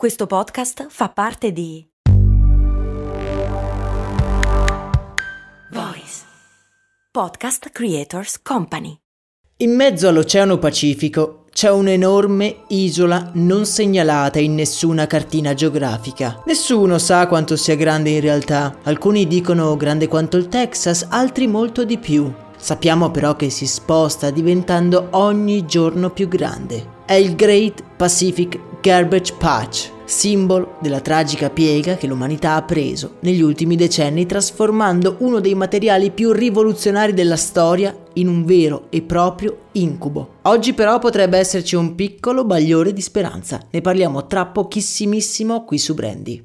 Questo podcast fa parte di Voice Podcast Creators Company. In mezzo all'Oceano Pacifico c'è un'enorme isola non segnalata in nessuna cartina geografica. Nessuno sa quanto sia grande in realtà. Alcuni dicono grande quanto il Texas, altri molto di più. Sappiamo però che si sposta diventando ogni giorno più grande. È il Great Pacific Garbage Patch, simbolo della tragica piega che l'umanità ha preso negli ultimi decenni trasformando uno dei materiali più rivoluzionari della storia in un vero e proprio incubo. Oggi però potrebbe esserci un piccolo bagliore di speranza, ne parliamo tra pochissimissimo qui su Brandy.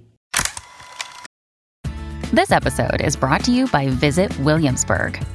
This episode is brought to you by Visit Williamsburg.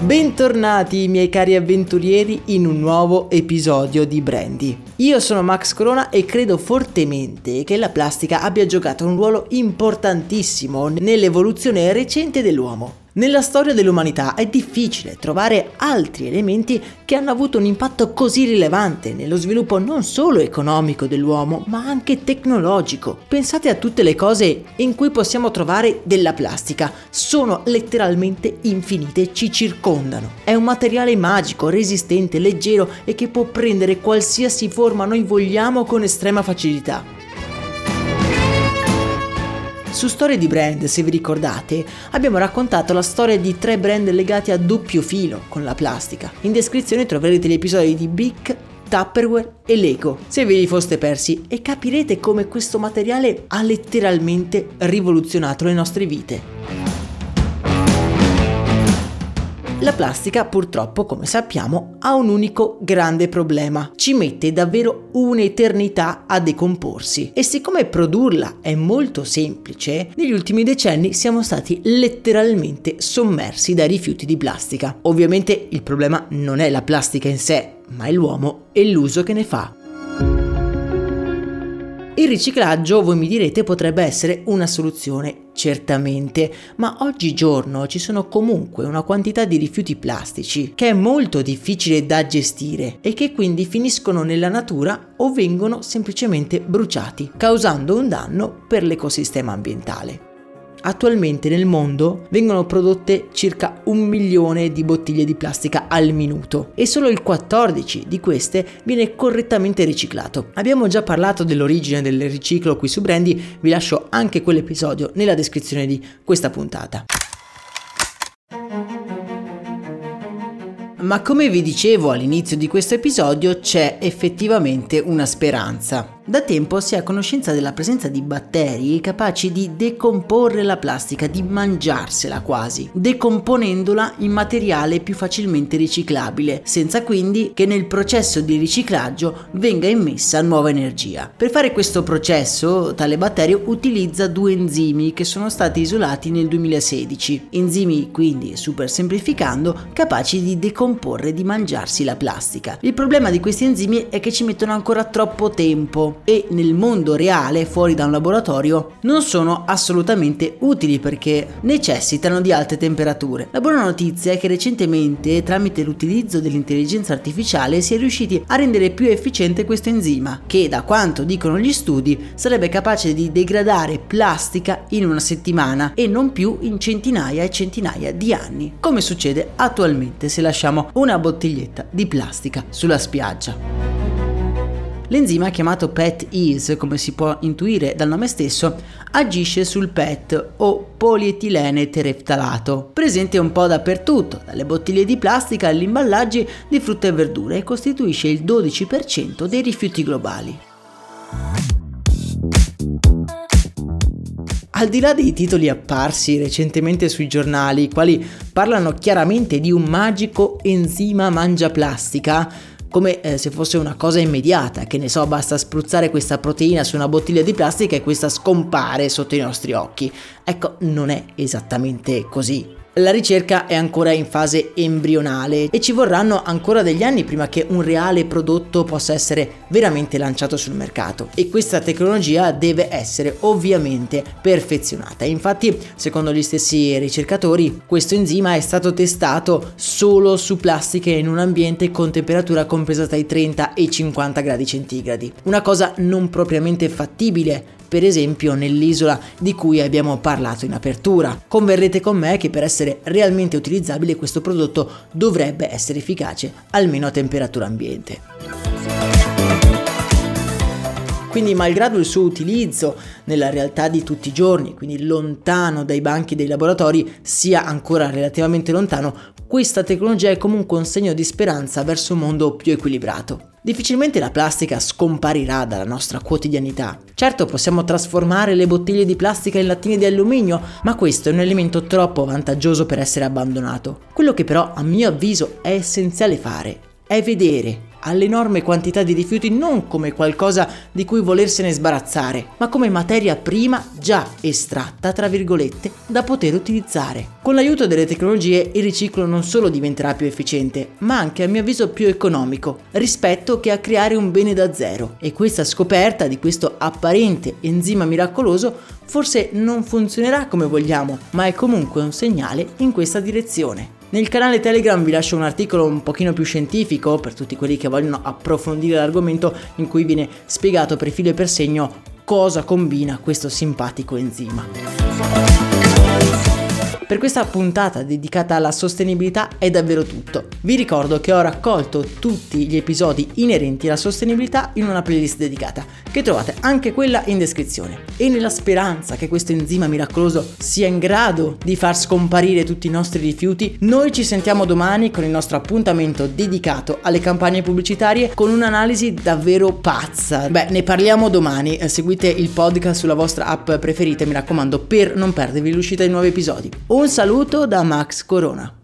Bentornati miei cari avventurieri in un nuovo episodio di Brandy. Io sono Max Corona e credo fortemente che la plastica abbia giocato un ruolo importantissimo nell'evoluzione recente dell'uomo. Nella storia dell'umanità è difficile trovare altri elementi che hanno avuto un impatto così rilevante nello sviluppo non solo economico dell'uomo, ma anche tecnologico. Pensate a tutte le cose in cui possiamo trovare della plastica, sono letteralmente infinite, ci circondano. È un materiale magico, resistente, leggero e che può prendere qualsiasi forma noi vogliamo con estrema facilità. Su Storie di Brand, se vi ricordate, abbiamo raccontato la storia di tre brand legati a doppio filo con la plastica. In descrizione troverete gli episodi di Bic, Tupperware e Lego, se ve li foste persi, e capirete come questo materiale ha letteralmente rivoluzionato le nostre vite. La plastica purtroppo, come sappiamo, ha un unico grande problema. Ci mette davvero un'eternità a decomporsi e siccome produrla è molto semplice, negli ultimi decenni siamo stati letteralmente sommersi dai rifiuti di plastica. Ovviamente il problema non è la plastica in sé, ma è l'uomo e l'uso che ne fa. Il riciclaggio, voi mi direte, potrebbe essere una soluzione, certamente, ma oggigiorno ci sono comunque una quantità di rifiuti plastici che è molto difficile da gestire e che quindi finiscono nella natura o vengono semplicemente bruciati, causando un danno per l'ecosistema ambientale. Attualmente nel mondo vengono prodotte circa un milione di bottiglie di plastica al minuto e solo il 14 di queste viene correttamente riciclato. Abbiamo già parlato dell'origine del riciclo qui su Brandy, vi lascio anche quell'episodio nella descrizione di questa puntata. Ma come vi dicevo all'inizio di questo episodio c'è effettivamente una speranza. Da tempo si è a conoscenza della presenza di batteri capaci di decomporre la plastica, di mangiarsela quasi, decomponendola in materiale più facilmente riciclabile, senza quindi che nel processo di riciclaggio venga immessa nuova energia. Per fare questo processo, tale batterio utilizza due enzimi che sono stati isolati nel 2016. Enzimi, quindi, super semplificando, capaci di decomporre e di mangiarsi la plastica. Il problema di questi enzimi è che ci mettono ancora troppo tempo e nel mondo reale, fuori da un laboratorio, non sono assolutamente utili perché necessitano di alte temperature. La buona notizia è che recentemente, tramite l'utilizzo dell'intelligenza artificiale, si è riusciti a rendere più efficiente questo enzima, che da quanto dicono gli studi sarebbe capace di degradare plastica in una settimana e non più in centinaia e centinaia di anni, come succede attualmente se lasciamo una bottiglietta di plastica sulla spiaggia. L'enzima chiamato PET-EASE, come si può intuire dal nome stesso, agisce sul PET o polietilene tereftalato, presente un po' dappertutto, dalle bottiglie di plastica agli imballaggi di frutta e verdura e costituisce il 12% dei rifiuti globali. Al di là dei titoli apparsi recentemente sui giornali, quali parlano chiaramente di un magico enzima mangia plastica, come eh, se fosse una cosa immediata, che ne so, basta spruzzare questa proteina su una bottiglia di plastica e questa scompare sotto i nostri occhi. Ecco, non è esattamente così. La ricerca è ancora in fase embrionale e ci vorranno ancora degli anni prima che un reale prodotto possa essere veramente lanciato sul mercato e questa tecnologia deve essere ovviamente perfezionata. Infatti, secondo gli stessi ricercatori, questo enzima è stato testato solo su plastiche in un ambiente con temperatura compresa tra i 30 e i 50 gradi centigradi. Una cosa non propriamente fattibile per esempio nell'isola di cui abbiamo parlato in apertura. Converrete con me che per essere realmente utilizzabile questo prodotto dovrebbe essere efficace almeno a temperatura ambiente. Quindi malgrado il suo utilizzo nella realtà di tutti i giorni, quindi lontano dai banchi dei laboratori, sia ancora relativamente lontano, questa tecnologia è comunque un segno di speranza verso un mondo più equilibrato. Difficilmente la plastica scomparirà dalla nostra quotidianità. Certo possiamo trasformare le bottiglie di plastica in lattine di alluminio, ma questo è un elemento troppo vantaggioso per essere abbandonato. Quello che però a mio avviso è essenziale fare è vedere all'enorme quantità di rifiuti non come qualcosa di cui volersene sbarazzare, ma come materia prima già estratta, tra virgolette, da poter utilizzare. Con l'aiuto delle tecnologie il riciclo non solo diventerà più efficiente, ma anche a mio avviso più economico, rispetto che a creare un bene da zero. E questa scoperta di questo apparente enzima miracoloso forse non funzionerà come vogliamo, ma è comunque un segnale in questa direzione. Nel canale Telegram vi lascio un articolo un pochino più scientifico per tutti quelli che vogliono approfondire l'argomento in cui viene spiegato per filo e per segno cosa combina questo simpatico enzima. Per questa puntata dedicata alla sostenibilità è davvero tutto. Vi ricordo che ho raccolto tutti gli episodi inerenti alla sostenibilità in una playlist dedicata, che trovate anche quella in descrizione. E nella speranza che questo enzima miracoloso sia in grado di far scomparire tutti i nostri rifiuti, noi ci sentiamo domani con il nostro appuntamento dedicato alle campagne pubblicitarie con un'analisi davvero pazza. Beh, ne parliamo domani, seguite il podcast sulla vostra app preferita, mi raccomando, per non perdervi l'uscita di nuovi episodi. Un saluto da Max Corona.